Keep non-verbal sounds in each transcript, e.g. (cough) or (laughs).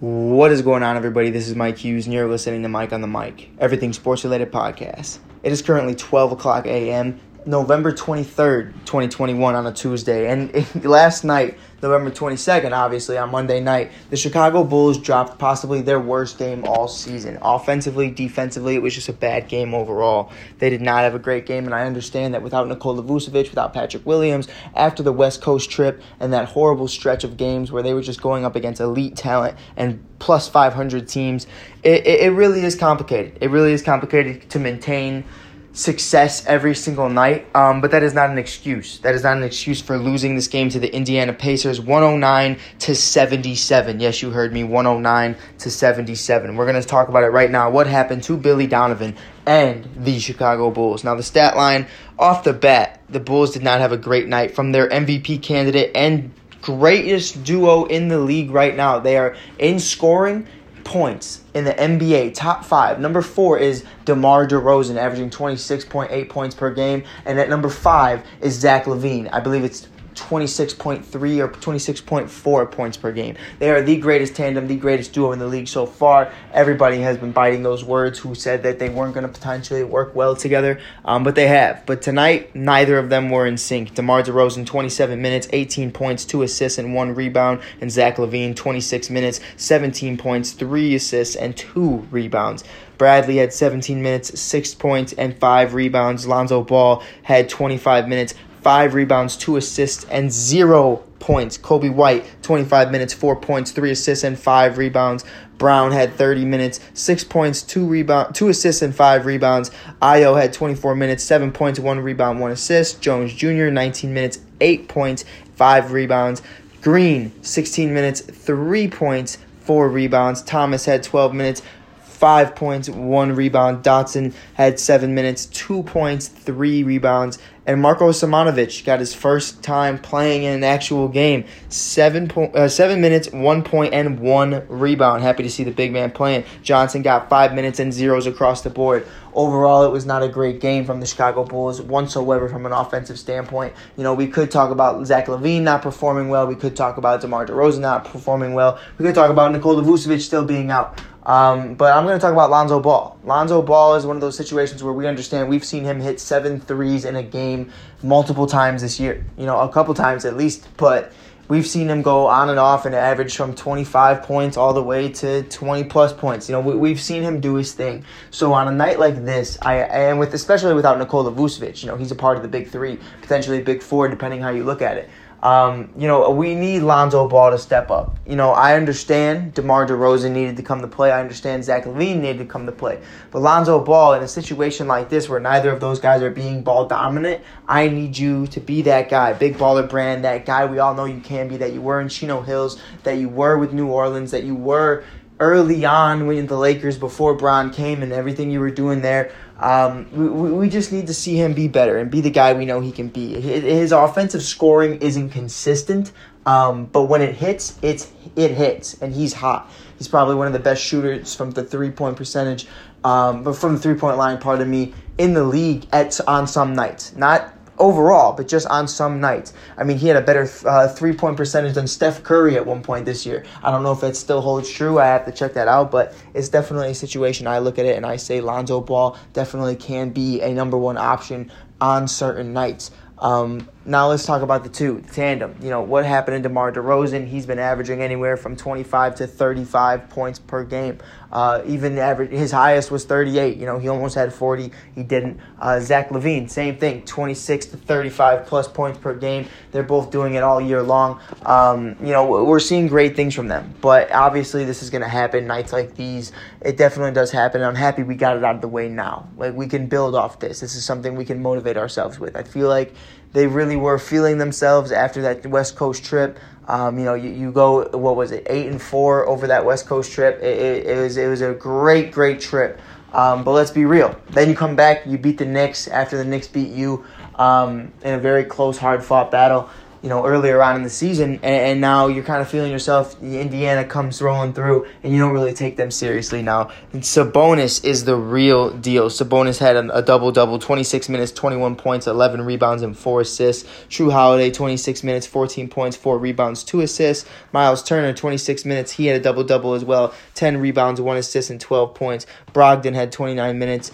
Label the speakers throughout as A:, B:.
A: What is going on, everybody? This is Mike Hughes, and you're listening to Mike on the Mic, everything sports related podcast. It is currently 12 o'clock a.m., November 23rd, 2021, on a Tuesday. And (laughs) last night, November 22nd, obviously, on Monday night, the Chicago Bulls dropped possibly their worst game all season. Offensively, defensively, it was just a bad game overall. They did not have a great game, and I understand that without Nikola Vucevic, without Patrick Williams, after the West Coast trip and that horrible stretch of games where they were just going up against elite talent and plus 500 teams, it, it, it really is complicated. It really is complicated to maintain success every single night, um, but that is not an excuse. That is not an excuse for losing this game to the Indiana Pacers 109 to 77. Yes, you heard me, 109 to 77. We're going to talk about it right now. What happened to Billy Donovan and the Chicago Bulls? Now, the stat line off the bat, the Bulls did not have a great night from their MVP candidate and greatest duo in the league right now. They are in scoring points in the NBA, top five. Number four is DeMar DeRozan, averaging 26.8 points per game. And at number five is Zach LaVine. I believe it's 26.3 or 26.4 points per game. They are the greatest tandem, the greatest duo in the league so far. Everybody has been biting those words who said that they weren't going to potentially work well together, um, but they have. But tonight, neither of them were in sync. DeMar DeRozan, 27 minutes, 18 points, 2 assists, and 1 rebound. And Zach LaVine, 26 minutes, 17 points, 3 assists, and 2 rebounds. Bradley had 17 minutes, 6 points, and 5 rebounds. Lonzo Ball had 25 minutes, five rebounds, two assists, and zero points. Coby White, 25 minutes, four points, three assists, and five rebounds. Brown had 30 minutes, six points, two rebound, two assists, and five rebounds. Ayo had 24 minutes, seven points, one rebound, one assist. Jones Jr. 19 minutes, eight points, five rebounds. Green 16 minutes, three points, four rebounds. Thomas had 12 minutes, five points, one rebound. Dotson had seven minutes, two points, three rebounds. And Marko Simonovic got his first time playing in an actual game. Seven, po- uh, seven minutes, one point, and one rebound. Happy to see the big man playing. Johnson got five minutes and zeros across the board. Overall, it was not a great game from the Chicago Bulls whatsoever from an offensive standpoint. You know, we could talk about Zach LaVine not performing well. We could talk about DeMar DeRozan not performing well. We could talk about Nikola Vucevic still being out. Um, but I'm going to talk about Lonzo Ball. Lonzo Ball is one of those situations where we understand we've seen him hit seven threes in a game multiple times this year. You know, a couple times at least. But we've seen him go on and off and average from 25 points all the way to 20 plus points. You know, we, have seen him do his thing. So on a night like this, I and with especially without Nikola Vucevic, you know, he's a part of the big three, potentially big four, depending how you look at it. Um, you know, we need Lonzo Ball to step up. You know, I understand DeMar DeRozan needed to come to play. I understand Zach Levine needed to come to play. But Lonzo Ball, in a situation like this where neither of those guys are being ball dominant, I need you to be that guy. Big baller brand, that guy we all know you can be, that you were in Chino Hills, that you were with New Orleans, that you were early on when the Lakers before Bron came and everything you were doing there. Um, we, we just need to see him be better and be the guy we know he can be. His offensive scoring isn't consistent, um, but when it hits, it's it hits, and he's hot. He's probably one of the best shooters from the three point percentage, um, but from the three point line, pardon me, in the league at on some nights. Not overall, but just on some nights. I mean, he had a better uh, three point percentage than Steph Curry at one point this year. I don't know if that still holds true. I have to check that out, but it's definitely a situation I look at it and I say Lonzo Ball definitely can be a number one option on certain nights. Um, now let's talk about the two the tandem. You know what happened to DeMar DeRozan? He's been averaging anywhere from 25 to 35 points per game. Uh, even average, his highest was 38. You know he almost had 40. He didn't. Uh, Zach LaVine, same thing, 26 to 35 plus points per game. They're both doing it all year long. Um, you know we're seeing great things from them, but obviously this is going to happen nights like these. It definitely does happen. I'm happy we got it out of the way now. Like we can build off this. This is something we can motivate ourselves with. I feel like they really were feeling themselves after that West Coast trip. Um, you know, you, you go what was it, eight and four over that West Coast trip. It, it, it was it was a great great trip. Um, but let's be real. Then you come back, you beat the Knicks after the Knicks beat you um, in a very close, hard fought battle. You know, earlier on in the season, and, and now you're kind of feeling yourself. Indiana comes rolling through, and you don't really take them seriously now. And Sabonis is the real deal. Sabonis had a, a double double, 26 minutes, 21 points, 11 rebounds, and four assists. True Holiday, 26 minutes, 14 points, four rebounds, two assists. Miles Turner, 26 minutes, he had a double double as well, 10 rebounds, one assist, and 12 points. Brogdon had 29 minutes.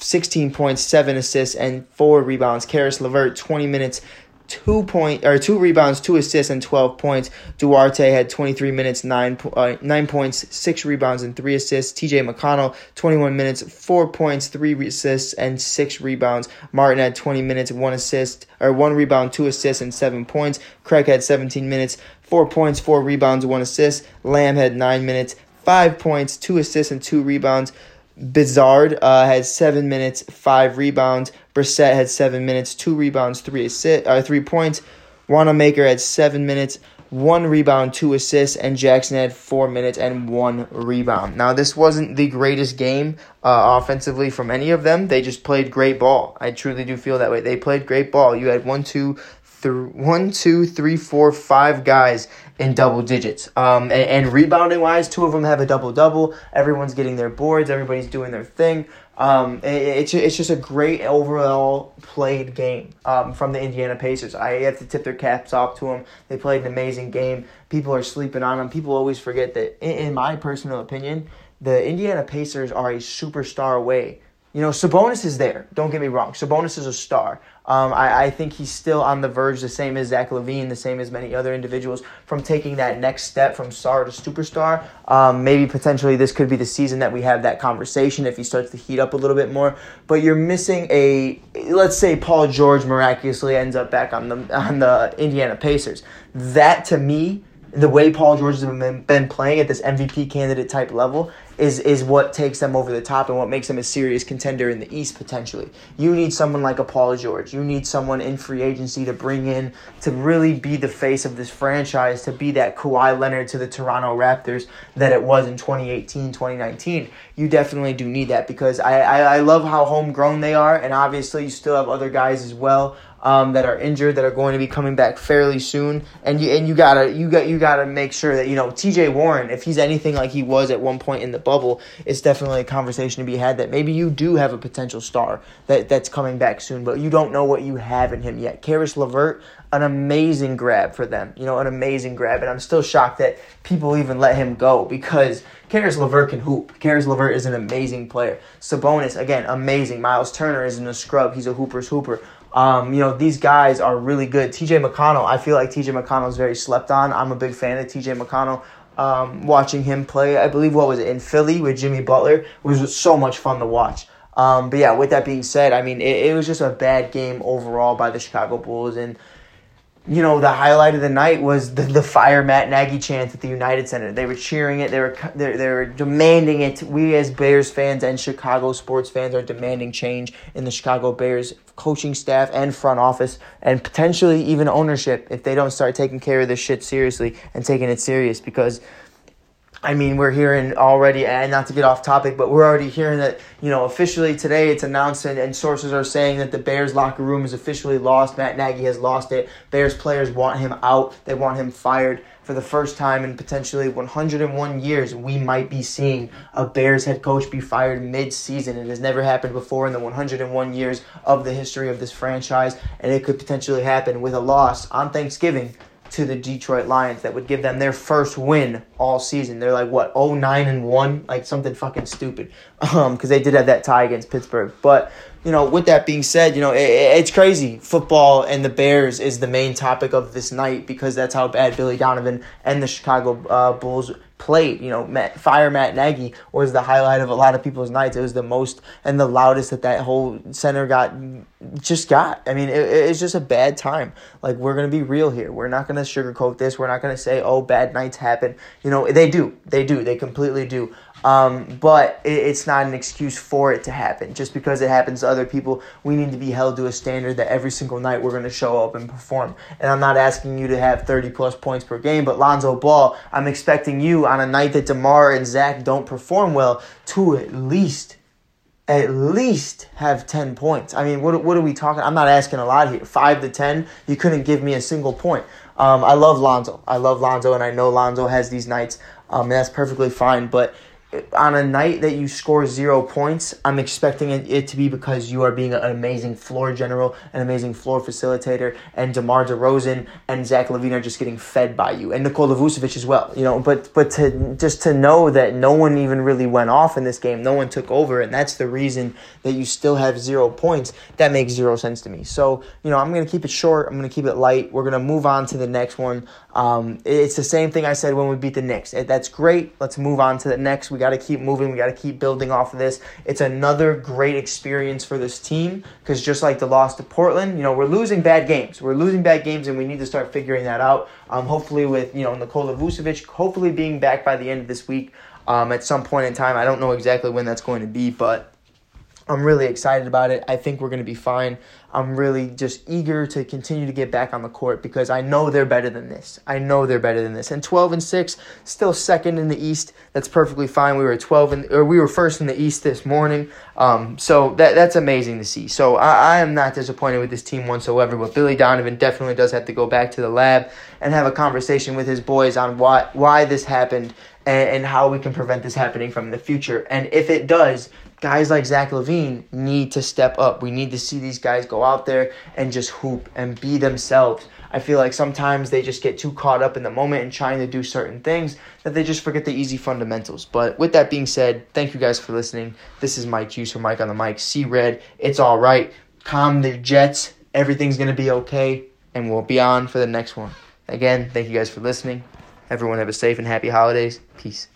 A: 16 points, 7 assists, and 4 rebounds. Caris LeVert, 20 minutes, two point or two rebounds, two assists, and twelve points. Duarte had twenty three minutes, nine uh, nine points, six rebounds, and three assists. T.J. McConnell twenty one minutes, four points, three assists, and six rebounds. Martin had twenty minutes, one assist or one rebound, two assists, and seven points. Craig had seventeen minutes, four points, four rebounds, one assist. Lamb had nine minutes, five points, two assists, and two rebounds. Bizard uh, had seven minutes, five rebounds. Brissett had seven minutes, two rebounds, three assist, uh, three points. Wanamaker had seven minutes, one rebound, two assists, and Jackson had four minutes and one rebound. Now, this wasn't the greatest game uh, offensively from any of them. They just played great ball. I truly do feel that way. They played great ball. You had one, two, th- one, two, three, four, five guys in double digits. Um, and, and rebounding wise, two of them have a double double. Everyone's getting their boards. Everybody's doing their thing. Um, it, it's it's just a great overall played game um, from the Indiana Pacers. I have to tip their caps off to them. They played an amazing game. People are sleeping on them. People always forget that. In, in my personal opinion, the Indiana Pacers are a superstar away you know, Sabonis is there. Don't get me wrong. Sabonis is a star. Um, I, I think he's still on the verge, the same as Zach LaVine, the same as many other individuals, from taking that next step from star to superstar. Um, maybe potentially this could be the season that we have that conversation if he starts to heat up a little bit more. But you're missing a, let's say Paul George miraculously ends up back on the on the Indiana Pacers. That to me the way Paul George has been, been playing at this MVP candidate type level is is what takes them over the top and what makes them a serious contender in the East potentially. You need someone like a Paul George. You need someone in free agency to bring in to really be the face of this franchise, to be that Kawhi Leonard to the Toronto Raptors that it was in 2018, 2019. You definitely do need that because I, I, I love how homegrown they are, and obviously you still have other guys as well um, that are injured that are going to be coming back fairly soon, and you and you gotta you got you gotta make sure that you know T.J. Warren, if he's anything like he was at one point in the bubble, it's definitely a conversation to be had that maybe you do have a potential star that that's coming back soon, but you don't know what you have in him yet. Caris LeVert, an amazing grab for them, you know, an amazing grab, and I'm still shocked that people even let him go because. Caris LeVert can hoop. Caris LeVert is an amazing player. Sabonis, again, amazing. Miles Turner isn't a scrub. He's a hooper's hooper. Um, you know, these guys are really good. TJ McConnell, I feel like TJ McConnell is very slept on. I'm a big fan of TJ McConnell. Um, watching him play, I believe, what was it, in Philly with Jimmy Butler, was so much fun to watch. Um, but yeah, with that being said, I mean, it, it was just a bad game overall by the Chicago Bulls. And you know, the highlight of the night was the, the fire Matt Nagy chant at the United Center. They were cheering it. They were they they were demanding it. We as Bears fans and Chicago sports fans are demanding change in the Chicago Bears coaching staff and front office and potentially even ownership if they don't start taking care of this shit seriously and taking it serious because I mean, we're hearing already, and not to get off topic, but we're already hearing that, you know, officially today it's announced and, and sources are saying that the Bears locker room is officially lost. Matt Nagy has lost it. Bears players want him out. They want him fired for the first time in potentially 101 years. We might be seeing a Bears head coach be fired mid-season. It has never happened before in the 101 years of the history of this franchise, and it could potentially happen with a loss on Thanksgiving to the Detroit Lions that would give them their first win all season. They're like what 09 and 1, like something fucking stupid. (laughs) Um cuz they did have that tie against Pittsburgh. But, you know, with that being said, you know, it, it's crazy. Football and the Bears is the main topic of this night because that's how bad Billy Donovan and the Chicago uh, Bulls played. You know, Matt, fire Matt Nagy was the highlight of a lot of people's nights. It was the most and the loudest that that whole center got just got. I mean, it, it's just a bad time. Like we're gonna be real here. We're not gonna sugarcoat this. We're not gonna say, oh, bad nights happen. You know, they do. They do. They completely do. Um, but it, it's not an excuse for it to happen. Just because it happens to other people, we need to be held to a standard that every single night we're going to show up and perform. And I'm not asking you to have 30 plus points per game, but Lonzo Ball, I'm expecting you on a night that DeMar and Zach don't perform well to at least at least have 10 points. I mean, what, what are we talking? I'm not asking a lot here. 5 to 10, you couldn't give me a single point. Um, I love Lonzo. I love Lonzo, and I know Lonzo has these nights. Um, that's perfectly fine. But on a night that you score zero points, I'm expecting it, to be because you are being an amazing floor general, an amazing floor facilitator, and DeMar DeRozan and Zach LaVine are just getting fed by you, and Nikola Vucevic as well. You know, but but to just to know that no one even really went off in this game, no one took over, and that's the reason that you still have zero points. That makes zero sense to me. So you know, I'm gonna keep it short. I'm gonna keep it light. We're gonna move on to the next one. Um, it's the same thing I said when we beat the Knicks. That's great. Let's move on to the next. We got to keep moving. We got to keep building off of this. It's another great experience for this team because just like the loss to Portland, you know, we're losing bad games. We're losing bad games, and we need to start figuring that out. Um, hopefully, with you know Nikola Vucevic, hopefully being back by the end of this week. Um, at some point in time, I don't know exactly when that's going to be, but I'm really excited about it. I think we're going to be fine. I'm really just eager to continue to get back on the court because I know they're better than this. I know they're better than this. And 12 and 6, still second in the East. That's perfectly fine. We were 12 and or we were first in the East this morning. Um, so that that's amazing to see. So I, I am not disappointed with this team whatsoever. But Billy Donovan definitely does have to go back to the lab and have a conversation with his boys on why why this happened and, and how we can prevent this happening from the future. And if it does, guys like Zach LaVine need to step up. We need to see these guys go out there and just hoop and be themselves. I feel like sometimes they just get too caught up in the moment and trying to do certain things that they just forget the easy fundamentals. But with that being said, thank you guys for listening. This is Mike Hughes from Mike on the Mic. See red. It's all right. Calm the jets. Everything's going to be okay. And we'll be on for the next one. Again, thank you guys for listening. Everyone have a safe and happy holidays. Peace.